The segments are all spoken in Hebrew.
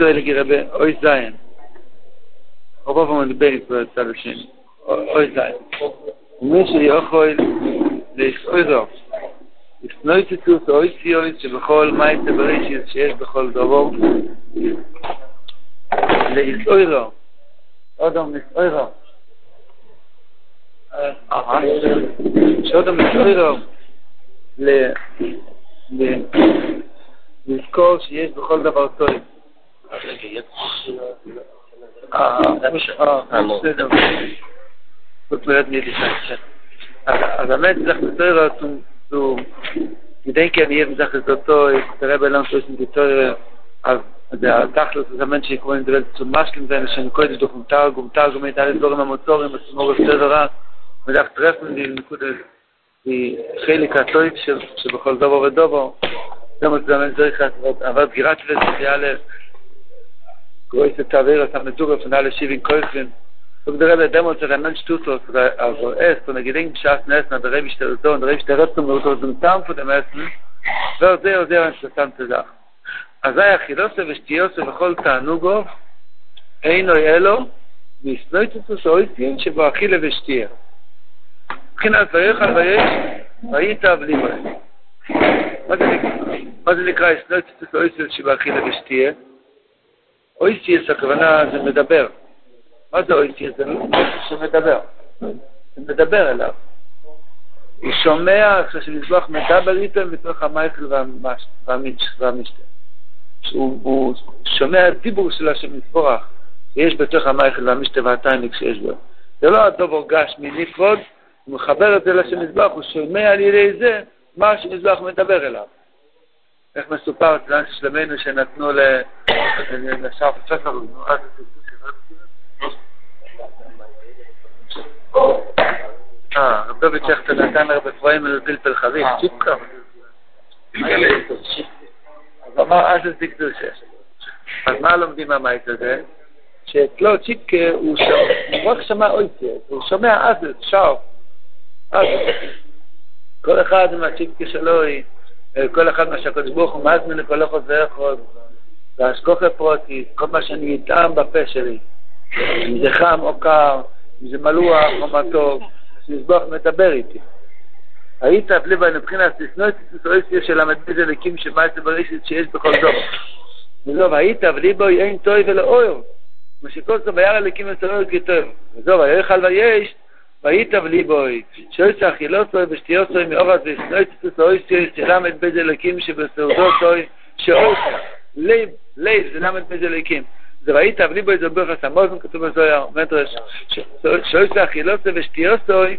der gerbe oi zayn ob ob man der berg wird der schön oi zayn mus ye khoyl des oizo is noy tsu tsu oi tsiyon tsu bkhol may tsu berish yes shesh bkhol davor le is oizo odom is oizo אה, שאות המסוירו ל... לזכור שיש בכל דבר טוב. אז איך יאט? אה, דאמש אה, מסטער דויט. צו יעדני די שאַכט. אַז אַז דער מץ צוקערט צו גדייקער ניעם זאגט דאָס ער דאַרף למסוכן די צער אז דער טאַכטל צוזאַמען קומען דורצומאַשטל נישן קייט דוכטאַן, קומטאַן צו מיטעל די דאָגמע מאָטאָרן, צו מור צדעראַ. דאָס טרעפן די גוטע די хеליקטאָי פש צו בחל דאָב ודאָב. דאָס זאָל זאַמענגעריכט וואָרט, אַב דזיראַטווז דזייאַל größte Tavera das haben wir von alle Schiebe Kolfin. Und der Rebbe, der muss, der Mensch tut so, also esst, und er gedenkt, ich schaß ein Essen, und der Rebbe stellt so, und der Rebbe stellt so, und der Rebbe stellt so, und der Rebbe stellt so, und der Rebbe stellt אז היה חילוסה ושתיוסה וכל תענוגו, אין אוי אלו, ויסנויטוס אוי סיין שבו אכילה ושתיה. מבחינת ויוכה ויש, ואית אבלי מה זה נקרא ויסנויטוס אוי שבו אכילה ושתיה? אויסטייס הכוונה זה מדבר מה זה אויסי? זה שמדבר. זה מדבר אליו. הוא שומע אחרי שמזבח מדבר איתו מתוך המייכל והמשתה. הוא שומע דיבור של השם יתבורך שיש בתוך המייכל והמשתה והטייניק שיש בו. זה לא הדובר גש מנפרוד, הוא מחבר את זה לשם מזבח, הוא שומע על ידי זה מה שמזבח מדבר אליו. איך מסופר אצל אנשי שלמנו שנתנו לשער פרופסור, אז אה, רב דוד שכטר נתן לרב אפרים על פלפל חריף, צ'יקה. אז אמר אז זה קדושה. אז מה לומדים מהמייט הזה? שאצלו צ'יקה הוא רק שמע אויציה, הוא שומע אז שר. כל אחד עם הצ'יקה שלו, כל אחד מה שהקדוש ברוך הוא מזמין לכל אחד ואחד, והשכוחה פרוטי, כל מה שאני אטעם בפה שלי, אם זה חם או קר, אם זה מלוח או מתוק, מזבח מדבר איתי. היית בלי בן מבחינת לשנוא את הסיטואציה של המדביד הליקים שמעשה בראשית שיש בכל זאת. וזוב, היית בלי בו אין טוי ולא אויר. מה שכל זאת בייר הליקים מסויר כטוב. וזוב, היה יכל ויש, ואית אבלי בוי, שאוי שאכילו סוי ושתיו סוי מאור הזה, שאוי שאוי שאוי שאלם את בית אלקים שבסעודו סוי, שאוי לב, לב, זה למד בית אלקים. זה ראית אבלי בוי, זה אומר לך סמוזם כתוב בסוי, אומרת רש, שאוי שאכילו סוי ושתיו סוי,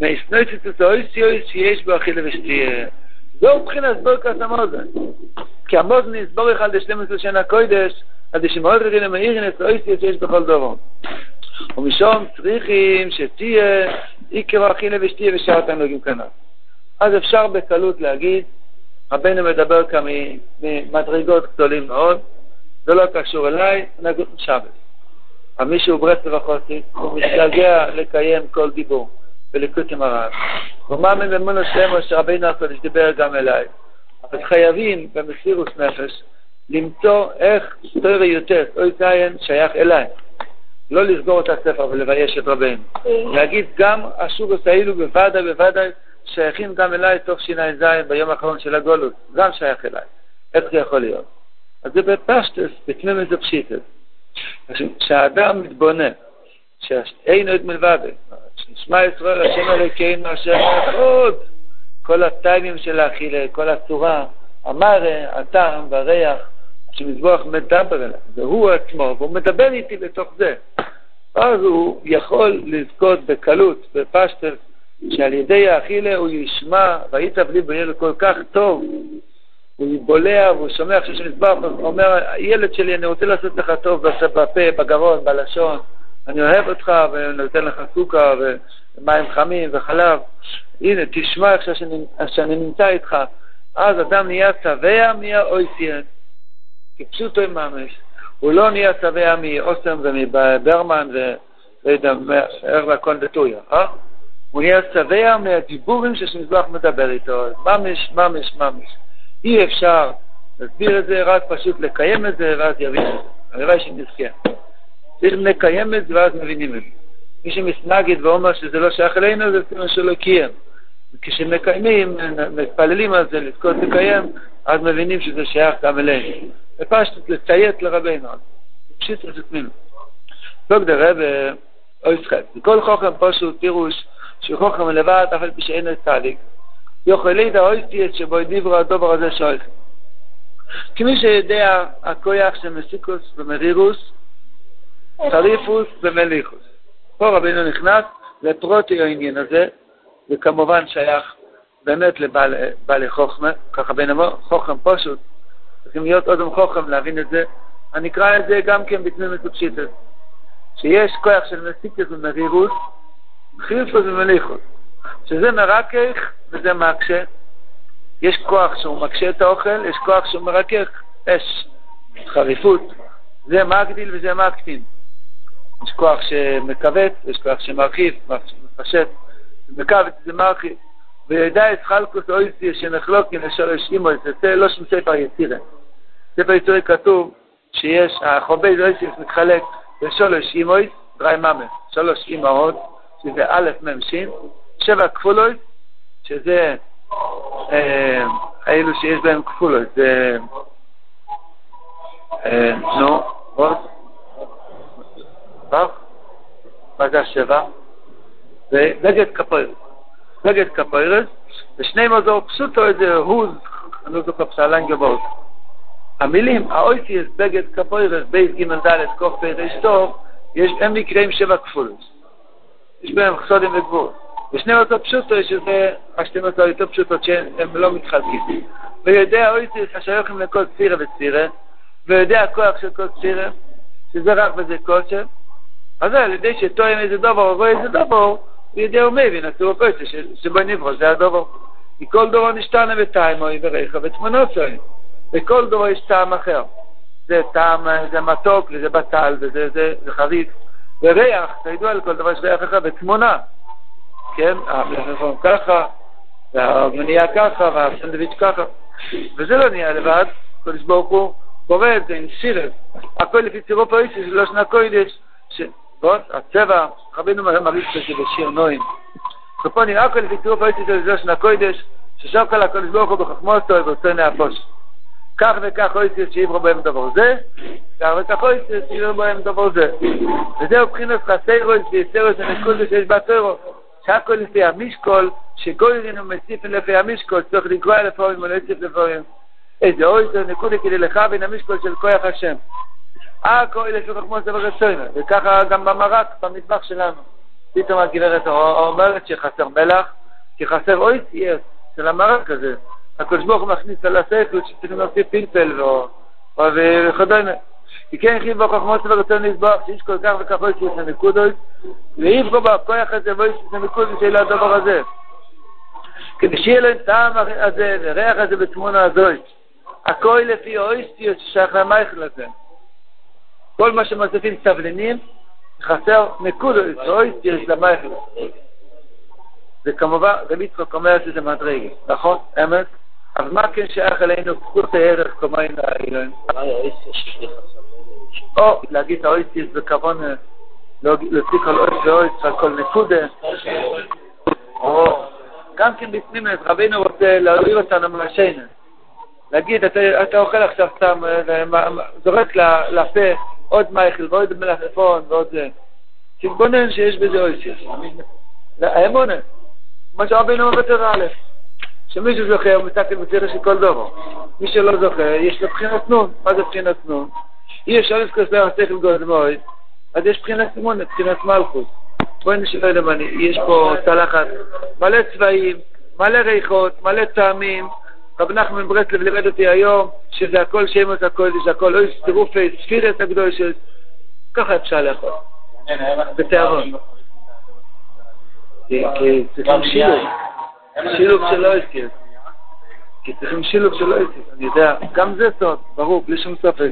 מאיסנוי שאוי שאוי שאוי שיש בו אכילה ושתיה. זו מבחין הסבור כעס המוזן. כי המוזן יסבור לך על דשתם עשו שנה קוידש, על דשמעות רגילה מהירינס, אוי שיש בכל דורון. ומשום צריכים שתהיה עיקר אכילה ושתייה ושאר תנוגים כנף. אז אפשר בקלות להגיד, רבנו מדבר כאן ממדרגות גדולים מאוד, זה לא קשור אליי, נגיד שבת. אבל מי שהוא ברסלב החוסי, הוא מתגעגע לקיים כל דיבור ולקוט עם הרב. הוא מאמין באמון השם שרבינו הקודש דיבר גם אליי. אז חייבים במסירוס נפש למצוא איך תוירי יותר, אוי זין שייך אליי. לא לסגור את הספר ולבייש את רבינו. להגיד גם השורס האלו בוודאי בוודאי שייכים גם אליי תוך ש"ז ביום האחרון של הגולות, גם שייך אליי. איך זה יכול להיות? אז זה בפשטס, בתמימות זה פשיטס. כשהאדם מתבונן, שאין עוד מלבד, שנשמע ישראל השם אלוקינו אשר מאוד, כל הטיימים של האכילה, כל הצורה, המראה, הטעם והריח, שמזבוח מדבר אליו, והוא עצמו, והוא מדבר איתי בתוך זה. אז הוא יכול לזכות בקלות, בפשטס, שעל ידי האכילה הוא ישמע, והיית בלי בעיר כל כך טוב, הוא בולע והוא שומע שנדבר, הוא אומר, ילד שלי, אני רוצה לעשות לך טוב בפה, בגרון, בלשון, אני אוהב אותך ונותן לך סוכר ומים חמים וחלב. הנה, תשמע איך שאני, שאני נמצא איתך. אז אדם נהיה שבע מהאויסיין, כפשוטו ממש. הוא לא נהיה שבע מאוסם ומברמן ולא יודע, מהקונדטוריה, אה? הוא נהיה שבע מהדיבורים שמזבח מדבר איתו. ממש, ממש, ממש. אי אפשר להסביר את זה, רק פשוט לקיים את זה, ואז יבין את זה. הלוואי שנזכה. צריך לקיים את זה ואז מבינים את זה. מי שמסנגד ואומר שזה לא שייך אלינו, זה סימן שלא קיים. כשמקיימים, מתפללים על זה, לזכות לקיים, אז מבינים שזה שייך גם אלינו. ופשטות לציית לרבינו. פשיט את עצמנו. סוג דה רב אויסחק. בכל חוכם פשוט פירוש שחוכם לבד אף על פי שאין את צדיק. לידע אויסטיאס שבו דיברו הדובר הזה שויך. כמי שיודע הכויח של מסיקוס ומרירוס, חריפוס ומליכוס. פה רבינו נכנס לפרוטי העניין הזה, וכמובן שייך באמת לבעלי חוכמה, ככה בין חוכם פשוט, צריכים להיות אודם חוכם להבין את זה. אני אקרא את זה גם כן בתמימות ופשיטות. שיש כוח של מסיקוס ומרירוס, חריפוס ומליכוס, שזה מרכך וזה מקשה. יש כוח שהוא מקשה את האוכל, יש כוח שהוא מרכך אש, חריפות. זה מגדיל וזה מקטין. יש כוח שמכווץ, יש כוח שמרחיב, מפשט, מכווץ זה מרחיב. וידע את חלקוס אויסי שנחלוקין לשורש אימויס, זה לא שם ספר יצירה. ספר יצירה כתוב שיש, החובי אויסי מתחלק לשורש אימויס, דרי ממס, שלוש אימהות, שזה א' מ' ש', שבע כפולויס, שזה אה, אלו שיש בהם כפולות, זה... אה, נו, עוד? מה זה השבע? זה נגד כפוירס. נגד כפוירס, ושני מוזור פשוטו איזה הוז, אני לא זוכר פסלן גבוה. המילים, האויסיס בגד כפוירס, בייס ג' ד' קוף פרש טוב, יש, הם נקראים שבע כפולות. יש בהם חסודים וגבול. ושני אותו פשוטו, שזה השתי אותו יותר פשוטות שהם לא מתחלקים. ויודע אויסיס השייכים לכל צירה וצירה, ויודע הכוח של כל צירה, שזה רק וזה כושר, אז על ידי שטועם איזה דובר או רואה איזה דובר, מבין, אז הוא כושר שבו נברו, זה הדובר. מכל דובר נשתנה בטיימוי וריחה ותמונוצוי. בכל דובר יש טעם אחר. זה טעם, זה מתוק, וזה בטל, וזה זה, זה חריף. וריח, תדעו על כל דבר יש ריח אחר, ותמונה. כן, המלפפון ככה, והעגבנייה ככה, והסנדוויץ' ככה, וזה לא נהיה לבד, קודש ברוך הוא בורא את זה עם שירב, הכל לפי צירוף האיסי של לא שנה קודש, נכון? הצבע, רבינו מריץ בזה בשיר נועים, נראה הכל לפי צירוף האיסי של לא שנה קודש, ששב כל הקודש ברוך הוא בחכמותו ועושה נאפוש. כך וכך אויסיס שיברו בהם דבר זה, כך וכך אויסיס שיברו בהם דבר זה. וזהו בחינת חסרוס ויסרוס הנקודש שיש בתורו. שהכל לפי המשקול, שגוירין ומסיפין לפי המשקול, צריך לקרוא לפעמים ולהוסיף לפעמים. איזה אוי זה נקודה כדי לכוון המשקול של כוח השם. הכל לפי חכמו סבר רצוינו, וככה גם במרק, במטבח שלנו. פתאום הגברת אומרת שחסר מלח, כי חסר אוי יש של המרק הזה. הקדוש ברוך הוא מכניס על השכל שצריכים להוסיף פלפל וכדומה. כי כן חייב בו חכמות ורצון לסבוח שיש כל כך וכך לא יש לנקודות ואיף בו בכוח הזה יש לנקודות של הדבר הזה כדי שיהיה לו טעם הזה וריח הזה בתמונה הזאת הכל לפי האויסטיות ששייך למייכל הזה כל מה שמוסיפים סבלנים חסר נקודות האויסטיות של המייכל וכמובן רבי יצחק אומר שזה מדרגה נכון? אמת? אז מה כן שייך אלינו זכות הערך האויסטיות שיש חסר או להגיד את האויסיס בכוון להוציא כל אויס ואויס על כל נקודה, גם כן בפנים רבינו רוצה להעביר אותנו מהשיינה. להגיד, אתה, אוכל עכשיו סתם, זורק לפה עוד מייכל ועוד מלפפון ועוד זה. תתבונן שיש בזה אויסיס. האמונה, מה שרבינו אומר א', שמישהו זוכר, הוא מסתכל בצירה של כל דורו. מי שלא זוכר, יש לו בחינת נון. מה זה בחינת נון? אי אפשר לזכוס להם השכל גודל מועד, אז יש בחינת סימון, בחינת מלכות. בואי נשאר למעני, יש פה צלחת, מלא צבעים, מלא ריחות, מלא טעמים. רב נחמן ברסלב לימד אותי היום שזה הכל שמות הקודש, הכל אוי צירופי ספירת הקדושת. ככה אפשר לאכול. בתיאבון. כי צריכים שילוב. שילוב של אויסקס. כי צריכים שילוב של אויסקס, אני יודע, גם זה סוד, ברור, בלי שום ספק.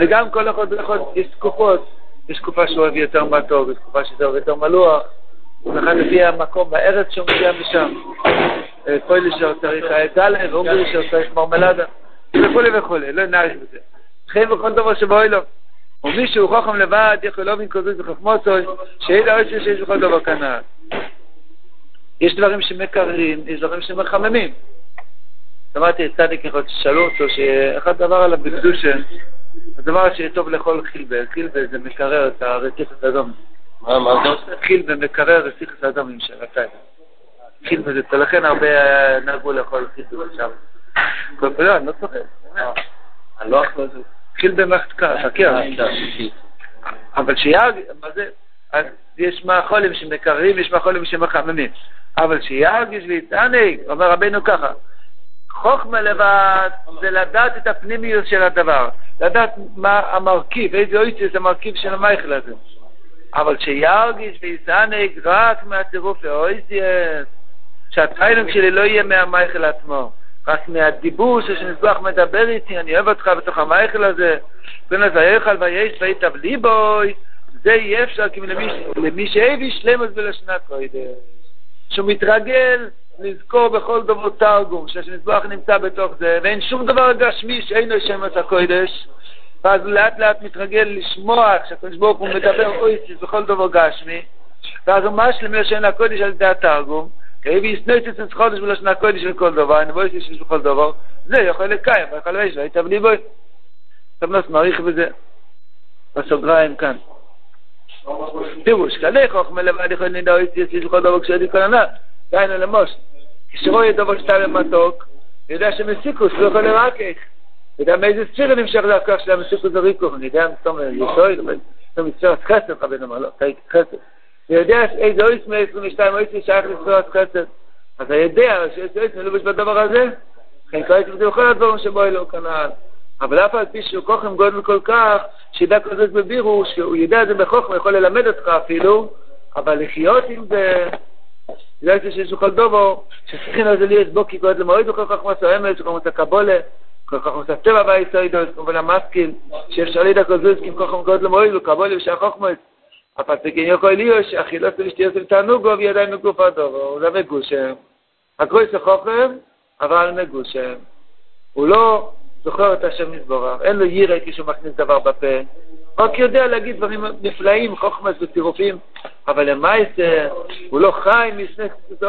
וגם כל אחד ואחד יש תקופות, יש תקופה שהוא אוהב יותר מתוק, יש תקופה שזה אוהב יותר מלוח, ולכן לפי המקום בארץ שהוא מגיע משם. פוילישר צריך דלה, ואומרישר צריך מרמלדה, וכולי וכולי, לא נאריך בזה. חיים בכל דבר שבואי לו. ומי שהוא חוכם לבד יכול לא בין כזאת וחכמותו, שאין האויס שיש בכל דבר כנ"ל. יש דברים שמקררים, יש דברים שמחממים. שמעתי את צדיק יכול ששאלו אותו שאחד דבר עליו בקדושה, הדבר שטוב לאכול חילבה, חילבה זה מקרר את הרציחת אדום. מה, מה זה? חילבה מקרר רציחת אדומים של התאים. חילבה זה, ולכן הרבה נהגו לאכול חילבה עכשיו. לא, אני לא צוחק. אני לא אחרי זה. חילבה מחתקה, חכה. אבל שיהג, מה זה? יש מאכולים שמקררים, יש מאכולים שמחממים. אבל שירגיש ויתענג, אומר רבנו ככה, חוכמה לבד זה לדעת את הפנימיות של הדבר, לדעת מה המרכיב, איזה אויציס המרכיב של המייכל הזה. אבל שירגיש ויתענג רק מהצירוף האויציס, שהתיינוג שלי לא יהיה מהמייכל עצמו, רק מהדיבור ששנזבח מדבר איתי, אני אוהב אותך בתוך המייכל הזה, בין הזייכל ויש ויתב ליבוי, זה יהיה אפשר כי למי שהביא שלמות ולשנה קודש. שהוא מתרגל לזכור בכל דבר תרגום, שהשנזבח נמצא בתוך זה, ואין שום דבר גשמי שאינו שמץ הקודש, ואז לאט לאט מתרגל לשמוע כשהקדוש ברוך הוא מדבר אויסיס בכל דבר גשמי, ואז הוא משלם לשן הקודש על ידי התרגום, כי אם יסנויסיס את חודש בלשון הקודש של כל דבר, אני בויסיס של כל דבר, זה יכול לקיים, יכול לבש, והיית בלי בוי. סבנוס מעריך בזה, בסוגריים כאן. פירוש, כלי חוכמה לבד יכול נדע אויסיס של כל דבר כשאדי כל ענת. דיינו למוש. כשרואה דבר שאתה במתוק, יודע שמסיקוס לא יכול לרקק. יודע מאיזה ספירה נמשך הכוח של המסיקוס הריקוך. אני יודע, מסתום יסוי, זה מספירת חסד, רבי נאמר, לא, חסד. ויודע איזה אויס מ-22 אויס שייך לספירת חסד. אז הידע שיש אויס מלובש בדבר הזה, כן, כעת זה בכל הדברים שבו אלו כנעל. אבל אף על פי שהוא כוחם גודל כל כך, שידע כזאת בבירו, שהוא ידע את זה בחוכמה, יכול ללמד אותך אפילו, אבל לחיות עם זה, בגלל שיש בכל דובו, שצריכים על זה בו כי קודם למועד וכל כך מסו אמץ, וכל כך קבולה, כל כך מסו טבע והיסוידוס, כמובן המשכיל, שאפשר לידע כזוז, כי כל כך גוד למועד וקבולה ושהחוכמות, אבל תקין יוקו אליו, שאכילו של אשתיות של תענוגו, וידיים מגוף הדובו, זה מגושם. הקרויס החוכם, אבל מגושם. הוא לא זוכר את השם מזבורך, אין לו ירא כשהוא מכניס דבר בפה, רק יודע להגיד דברים נפלאים, חוכמס וצירופים, אבל למעשה הוא לא חי משני קצת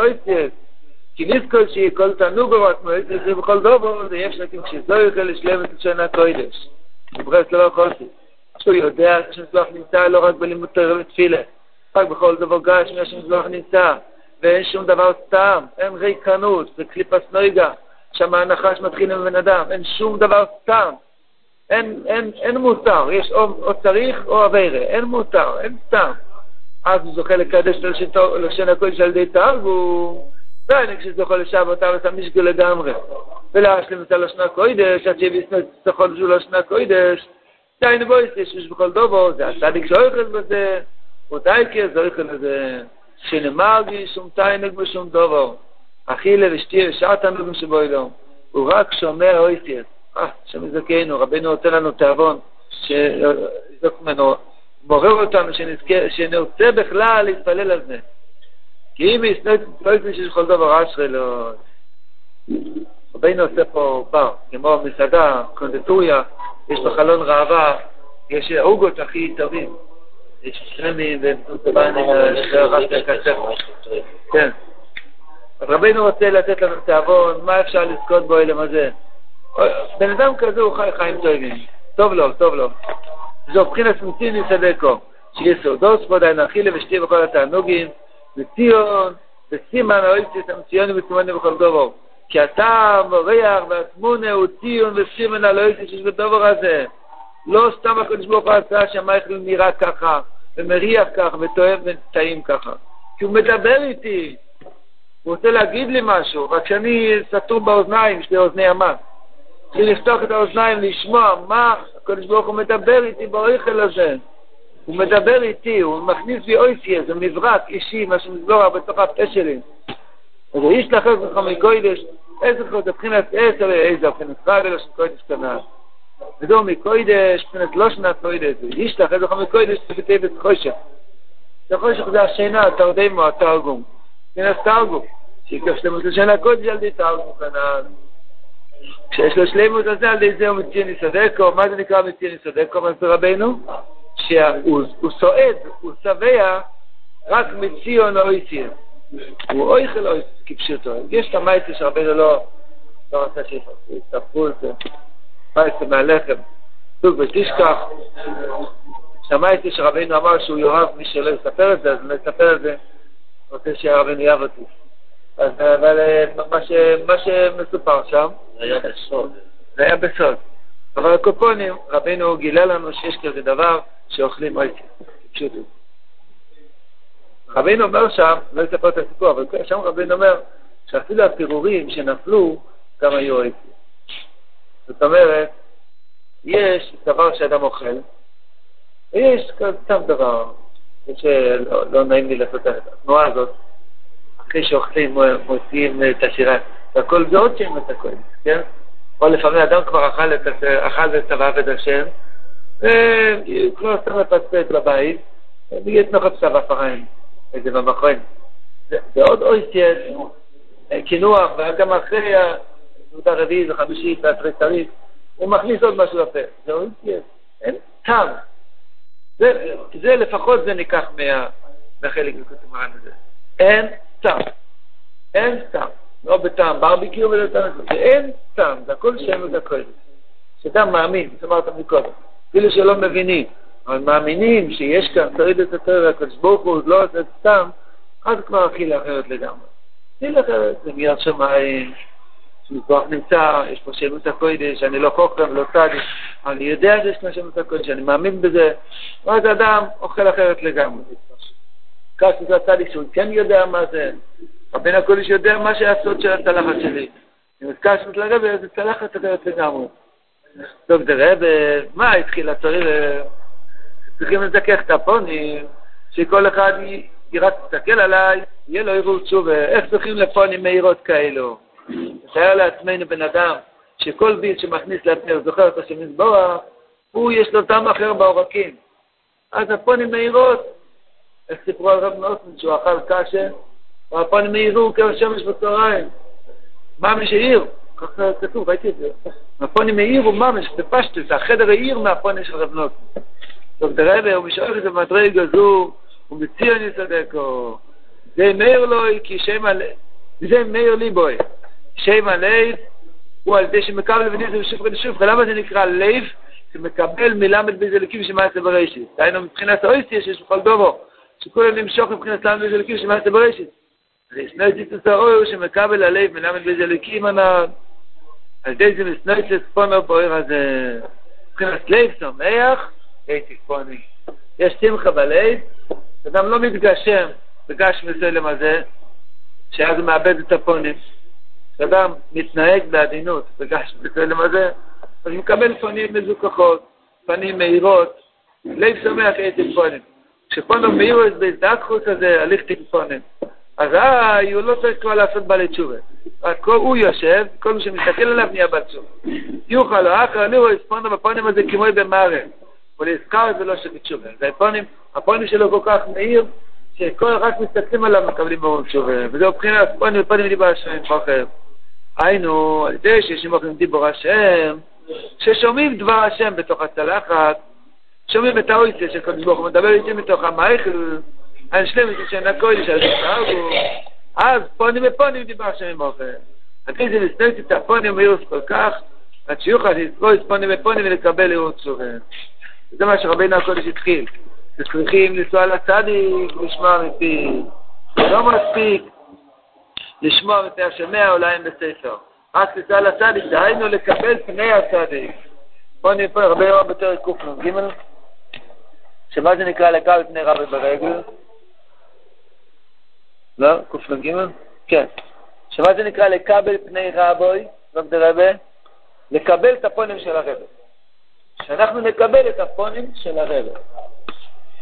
כי נזכור שיהיה כל תענוג או רק מועצת זה בכל דובו, זה יש רק כשזו יוכל לשלם את שנה קודש. דברס לא יכולתי. שהוא יודע שמזבח נמצא לא רק בלימוד תורה ותפילה, רק בכל דבר גש מהשמזבח נמצא, ואין שום דבר סתם, אין ריקנות, זה קליפס נויגה, שם הנחש מתחיל עם בן אדם, אין שום דבר סתם. אין, אין, אין מותר, יש או, או צריך או אביירה, אין מותר, אין סתם. אז הוא זוכה לקדש לשן הקודש על ידי תרגום, ואני כשזוכה לשם אותה ועשה משגל לגמרי. ולהשלים את הלשנה קודש, עד שיביסנו את סחול של לשנה קודש, דיינו בויס, יש בכל דובו, זה הצדיק שאוכל בזה, הוא דייקה, זה אוכל בזה, שנמרגי שום תיינג בשום דובו. אכילה ושתייה ושעתנו שבו אלו, הוא רק שומר אויסיאס. אה, שם יזכנו, רבנו נותן לנו תיאבון, שיזוק ממנו, מעורר אותנו, שנרצה בכלל להתפלל על זה. כי אם ישנא את פלויטן של כל דבר אשרי לו, רבנו עושה פה בר, כמו מסעדה, קונדטוריה, יש לו חלון ראווה, יש עוגות הכי טובים. יש שרמים ופרטובנים, כן. אז רבינו רוצה לתת לנו תיאבון, מה אפשר לזכות בו אלם הזה? בן אדם כזה הוא חי חיים טובים. טוב לו, טוב לו. זו מבחינת מציני צדקו. שיהיה סעודוס ודאי נאכילה ושתהיה בכל התענוגים, וציון, וסימן האויציס המציוני וסימני בכל דובו. כי הטעם, הריח והתמונה הוא ציון וסימן האויציס שיש בדובר הזה. לא סתם הקדוש ברוך הוא עשה שהמייכל נראה ככה, ומריח ככה, וטועם וטעים ככה. כי הוא מדבר איתי. הוא רוצה להגיד לי משהו, רק שאני סתום באוזניים, יש אוזני אמה. צריכים לפתוח את האוזניים, לשמוע מה הקדוש ברוך הוא מדבר איתי באויכל הזה. הוא מדבר איתי, הוא מכניס לי אויסי, איזה מברק אישי, מה שמסגור בתוך הפה שלי. אז איש לאחר זה חמי קוידש, איזה חוד, זה בחינת עשר, איזה בחינת חד, אלא של קוידש קנה. ודאו מי קוידש, בחינת לא שנה קוידש, איש לאחר זה חמי קוידש, זה בטבע חושך. זה חושך זה השינה, תרדימו, התרגום. בחינת תרגום. שלמות לשנה קודש על די תרגום קנה. כשיש לו שלמות הזה, על די זה הוא מציע ניסדקו, מה זה נקרא מציע ניסדקו, מה זה רבינו? שהוא סועד, הוא סווה, רק מציון או איסיון. הוא אויכל אויכל כפשוטו. יש את המייטה שרבנו לא, לא רצה שיסתפקו את זה. מייטה מהלחם. סוג ותשכח. שמעתי שרבנו אמר שהוא יאהב מי שלא יספר את זה, אז אני אספר את זה. רוצה שהרבנו יאהב אותי. אז אבל מה, ש, מה שמסופר שם, זה היה בסוד. זה היה בסוד. אבל הקופונים, רבנו גילה לנו שיש כזה דבר שאוכלים אויסי. פשוטו. רבינו אומר שם, לא אספר את הסיפור, אבל שם רבינו אומר שאפילו הפירורים שנפלו גם היו אוהבים. זאת אומרת, יש דבר שאדם אוכל, ויש סתם דבר, שלא לא נעים לי לעשות את התנועה הזאת, אחרי שאוכלים מוציאים את השירה, והכל זה עוד שם את הכל, כן? או לפעמים אדם כבר אכל את, אכל את עבד השם, וכבר סתם לפצפץ בבית, ויש נוחת סבא פריים. במכון. זה עוד אויסטייס, קינוח, וגם אחרי הסעודה הרביעית וחמישית והתריסרית, הוא מכניס עוד משהו לפה. זה אויסטייס, אין טעם. זה, זה לפחות זה ניקח מה, מהחלק מכותב מרן הזה. אין טעם. אין טעם. לא בטעם ברביקיו ולא טעם. אין טעם, זה הכל שם וזה הכל. שאדם מאמין, זאת אומרת מקודם. אפילו שלא מבינים. אבל מאמינים שיש כאן שריד את התורה, הקדוש ברוך הוא לא עושה סתם, אז כבר אכילה אחרת לגמרי. אכילה אחרת זה מיד שמיים, שמכוח נמצא, יש פה שמות הקודש, אני לא חוכם ולא צדיק, אני יודע שיש כאן שמות הקודש, אני מאמין בזה, ואז אדם אוכל אחרת לגמרי. כך שזה הצדיק שהוא כן יודע מה זה, הבן הקודש יודע מה שהסוד של הצלחת שלי. אם הזכרת לרבה, זה צלחת אחרת לגמרי. טוב, זה רבה, מה התחיל הצריך? צריכים לזכך את הפונים, שכל אחד רק יסתכל עליי, יהיה לו ערעור תשובה. איך צריכים לפונים מהירות כאלו? נתאר לעצמנו בן אדם שכל ביט שמכניס לעצמנו, זוכר את השם מזבוח, הוא יש לו טעם אחר בעורקים. אז הפונים מהירות, איך סיפרו על רב נוסן שהוא אכל קשה, והפונים מהירו כשמש בצהריים. מה מי שהעיר? ככה כתוב, ראיתי את זה. הפונים מהירו ממש, בפשטוס, החדר העיר מהפונים של רב נוסן. טוב, דרבה, הוא משאר את זו, הוא מציע נסדקו. זה מאיר לוי, כי שם הלב, זה מאיר ליבוי. שם הלב הוא על זה שמקבל וניסו ושוב ושוב. למה זה נקרא לב? שמקבל מלמד בזלקים שמעשה בראשית. דהיינו מבחינת האויסטיה שיש בכל דובו, שכולם נמשוך מבחינת למד בזלקים שמעשה בראשית. וישנו ציטוס האור שמקבל הלב מלמד בזלקים הנ"ל. על ידי זה מסנויסס פונר בוער הזה. מבחינת לב שמח, הייתי פוני. יש שמחה בלב, אדם לא מתגשם בגש מסלם הזה, שאז הוא מאבד את הפונים. כשאדם מתנהג בעדינות בגש מסלם הזה, אז הוא מקבל פנים מזוכחות, פנים מהירות, לב שמח הייתי פונים. כשפונו מהירו את בהזדקחות הזה, הליך טיפונים. אזי הוא לא צריך כבר לעשות בעלי תשובה. רק הוא יושב, כל מי שמסתכל עליו נהיה בעל תשובה. יוכל או אחר, אני רואה ספונו בפונים הזה כמו במערכת. ולזכר זה לא שבתשובה. זה הפונים, הפונים שלו כל כך מהיר, שכל רק מסתכלים עליו מקבלים ברור תשובה. וזהו מבחינת פונים ופונים דיבר השם חוכם. היינו, על ידי שיש מוכרים דיבור השם, ששומעים דבר השם בתוך הצלחת, שומעים את האויסיה של קודש ברוך הוא מדבר איתי מתוך המייכל, על שלם את השם הקודש, על שתרגו, אז פונים ופונים דיבר השם עם אוכל. אחרי זה נסתרת את הפונים מהירוס כל כך, עד שיוכל לזכור את פונים ופונים ולקבל לראות תשובה. זה מה שרבינו הקודש התחיל. שצריכים לנסוע לצדיק, לשמוע מפי. לא מספיק לשמוע מפי השמע אולי הם בספר. רק לנסוע לצדיק, דהיינו לקבל פני הצדיק. בואו נפה הרבה רב בפרק קנ"ג, שמה זה נקרא לקבל פני רבי ברגל? לא? קנ"ג? כן. שמה זה נקרא לקבל פני רבוי, רב דרבה? לקבל את הפונים של הרבי. שאנחנו נקבל את הפונים של הרב.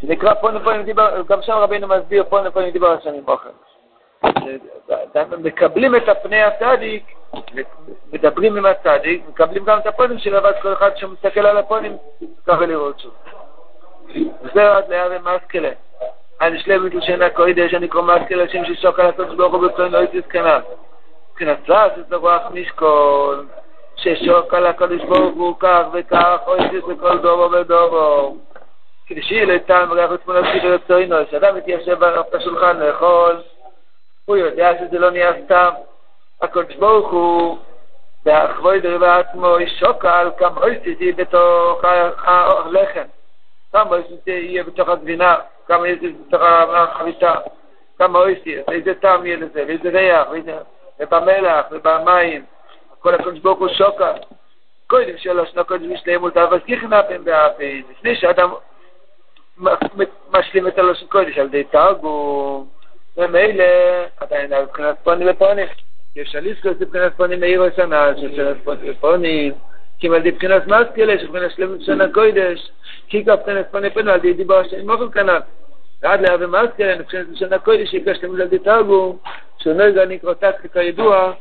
זה נקרא פונים פונים דיבר, גם שם רבינו מסביר פונים פונים דיבר שנים אוכל. מקבלים את הפני הצדיק, מדברים עם הצדיק, מקבלים גם את הפונים של אבל כל אחד שמסתכל על הפונים, ככה לראות שוב. וזהו עד להרי מסקלה. על שלמת לשן הקודש, אני קורא מסקלה, שם ששוק על הקודש ברוך הוא בפנים לא הייתי זקנה. מבחינת צלס, זה רוח משקול. ששוק על הקדוש ברוך הוא כך וכך, או יש בכל דובו ודובו. כדי שיהיה לו טעם ריח ותמונות כאילו רצוינו, כשאדם מתיישב על השולחן לאכול, הוא יודע שזה לא נהיה סתם. הקדוש ברוך הוא, באחבוי עצמו, שוקל כמה אויסטי בתוך הלחם, כמה אויסטי יהיה בתוך הגבינה, כמה יהיה בתוך החביתה, כמה אויסטי, איזה טעם יהיה לזה, ואיזה ריח, ובמלח, ובמים, כל הקדוש ברוך הוא שוקל. קודם שלוש נקודות בשלמות, אבל תכנפם באפן, לפני שאדם משלים את הלושן קודש על ידי תרגום, ומילא עדיין על מבחינת פונים ופונים. אפשר לזכור את מבחינת פונים מאיר השנה, מבחינת פונים ופונים, כי על ידי מבחינת מסקלה, שבחינת שלמות שנה קודש, כי גם מבחינת פונים ופונים על ידי דיבור השם מוכל כנ"ל. ועד להווה מסקלה, מבחינת שנה קודש, יקש שלמות על ידי תרגום, שנרגע נקרא טקטי כידוע,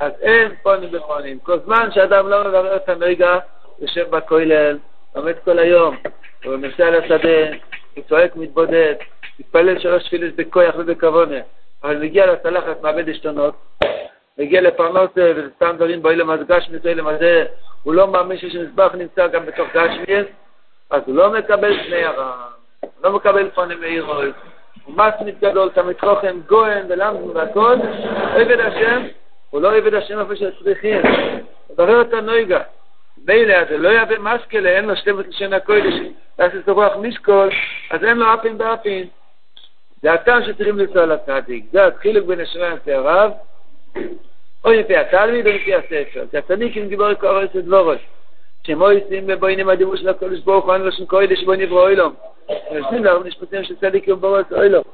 אז אין פונים ופונים. כל זמן שאדם לא מברר את הנרגע, יושב בכולל, עומד כל היום, הוא נוסע לשדה, הוא צועק, מתבודד, מתפלל שלוש תפילס בכוח ובכוונה, אבל מגיע לצלחת, מאבד עשתונות, מגיע לפרנוס וסתם דברים באילם אז גשמיס אילם הוא לא מאמין שמזבח נמצא גם בתוך גשמיס, אז הוא לא מקבל פני הרע, הוא לא מקבל פונים מאירויס, הוא מסמית גדול, תמיד חוכם, גוהן ולמדון והכל, עבד השם, הוא לא עבד השם איפה שצריכים, ברר את הנויגה. מילא, זה לא יהווה מסקלה, אין לו שלמת לשון הקודש, לעשות רוח משקול, אז אין לו אפין באפין. זה הטעם שצריכים לנסוע לצדיק. זה החילוק בין השמיים הרב, או לפי התלמיד או לפי הספר. כי הצדיקים דיבור קורא את דבורות. שמויסים ובוינים הדיבור של הקודש ברוך הוא, אין לו שום קודש בו נברא אוילום. ונושאים להם נשפטים של צדיקים בורות אוילום.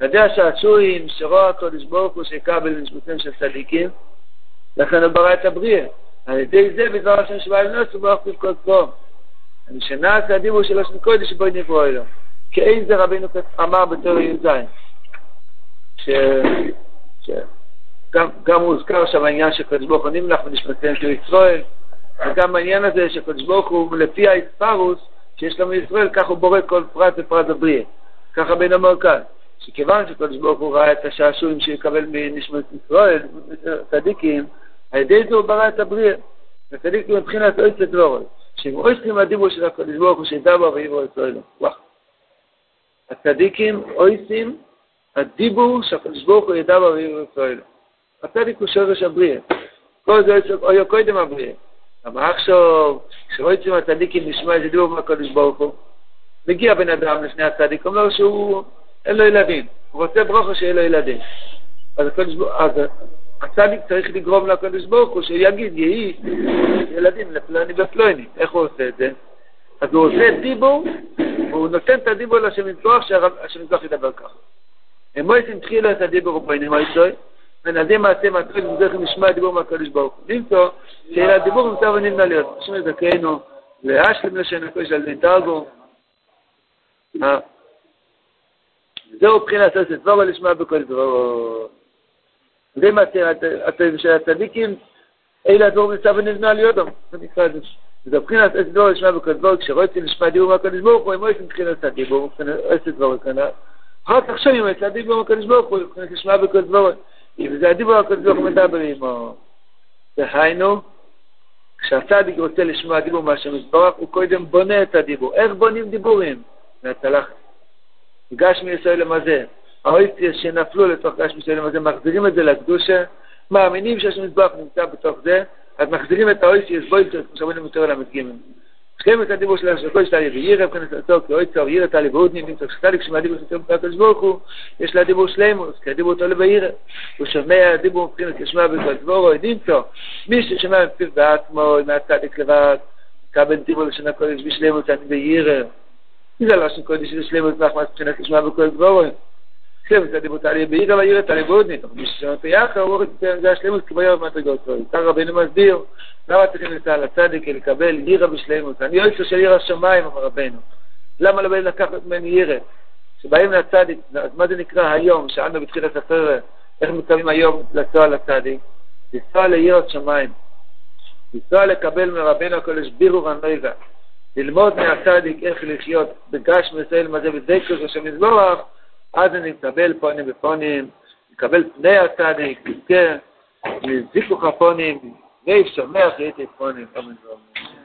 יודע שהשורין שרוע הקודש ברוך הוא שיקבל נשפטים של צדיקים, לכן הוא ברא את הבריאה. על ידי זה בדבר השם שבא לנוס וברוך כל צום. המשנה את הדיבור של השם קודש שבו נברוא אלו. כאיזה רבינו אמר בתור י"ז, שגם הוזכר שם העניין שקדוש ברוך הוא נמלך ונשמתיהם של ישראל, וגם העניין הזה שקדוש ברוך הוא לפי האספרוס שיש לנו ישראל, כך הוא בורא כל פרט ופרט בבריאה. ככה בן אמר כאן, שכיוון שקדוש ברוך הוא ראה את השעשועים שיקבל מנשמת ישראל, צדיקים, על ידי זה הוא ברא את הבריאה. וצדיק מבחינת אויס לדבורת. שאם אויסים הדיבור של הקדוש ברוך הוא שידע בו ויבוא אצלנו. וואו. הצדיקים אויסים הדיבור שהקדוש ברוך הוא ידע בו ויבוא אצלנו. הצדיק הוא שורש הבריאה. כל זה אויו קודם הבריאה. אבל עכשיו, כשאויסים הצדיקים נשמע איזה דיבור מהקדוש ברוך הוא, מגיע בן אדם לפני הצדיק, אומר שהוא, אין לו ילדים, הוא רוצה ברוכו שיהיה לו ילדים. אז הקדוש ברוך הוא, הצדיק צריך לגרום לקדוש ברוך הוא שיגיד, יהי ילדים לפלוני ופלוני. איך הוא עושה את זה? אז הוא עושה דיבור, והוא נותן את הדיבור לשם יתברך, שהשם יתברך ידבר ככה. הם מויסים תחילו את הדיבור ובעינים הישוי, ונעדי מעשה מהטריק וזכר נשמע הדיבור מהקדוש ברוך הוא. למצוא שאלה הדיבור נמצא ונמנע להיות. השם יזכנו, להשלם לשם הקודש על ידי תרגום. זהו מבחינת עשת דברו לשמוע בכל דברו. זה מה של הצדיקים, אלה הדבור נמצא ונבנה על יודום, זה נקרא לזה. זה מבחינת עשת דבור לשמוע בכל דבור, כשרוצים לשמוע דיבור מהקדוש ברוך הוא, הם רואים מבחינת הדיבור, עשת דבור כנראה. אחר כך שומעים את הדיבור מהקדוש ברוך הוא, מבחינת לשמוע בכל דבור. אם זה הדיבור מהקדוש ברוך הוא מדבר עמו. דהיינו, כשהצדיק רוצה לשמוע דיבור מהשם יתברך, הוא קודם בונה את הדיבור. איך בונים דיבורים? מהצלחת. גש מישראל למזה. האויסטיה שנפלו לתוך גש מסוים הזה, מחזירים את זה לקדושה, מאמינים שהשם מזבח נמצא בתוך זה, אז מחזירים את האויסטיה, אז בואי כמו שאומרים יותר על ל"ג. שלם את הדיבור של השקול שתלי וירא, כנס עצור כאויצר, ירא תלי והודנים, נמצא שתליק שמהדיבור של סוף הקדוש ברוך הוא, יש לה דיבור שלמוס, כי הדיבור תולה בירא. הוא שומע הדיבור מבחינת ישמע בכל דבורו, נמצא, מי ששומע מפיו בעצמו, מהצדיק לבד, קבל דיבור לשון הקודש בשלמות, אני בירא. זה לשון קודש בשלמות, מבחינת ישמע בכל דבורו? כן, זה דיבור תעלי בעיר על העיר תעלי בעודנית, אבל יחר, הוא רואה את זה השלמות כמו יום מדרגות שלו. כאן רבינו מסביר, למה צריכים לנסוע לצדיק לקבל עירה בשלמות? אני יועצו של עיר השמיים, אמר רבנו. למה לא באים לקחת ממני עירה? כשבאים לצדיק, אז מה זה נקרא היום, שאלנו בתחילת הסרט, איך מקבלים היום לנסוע לצדיק? לנסוע לעיר השמיים. לנסוע לקבל מרבנו הקודש בירור הנויגה. ללמוד מהצדיק איך לחיות בגש מסוים הזה בדקוס השם יזבורך, אז אני מקבל פונים ופונים, מקבל פני הצדיק, יזכה, זיכוך הפונים, ואי שמח הייתי פונים, אמן ואמן.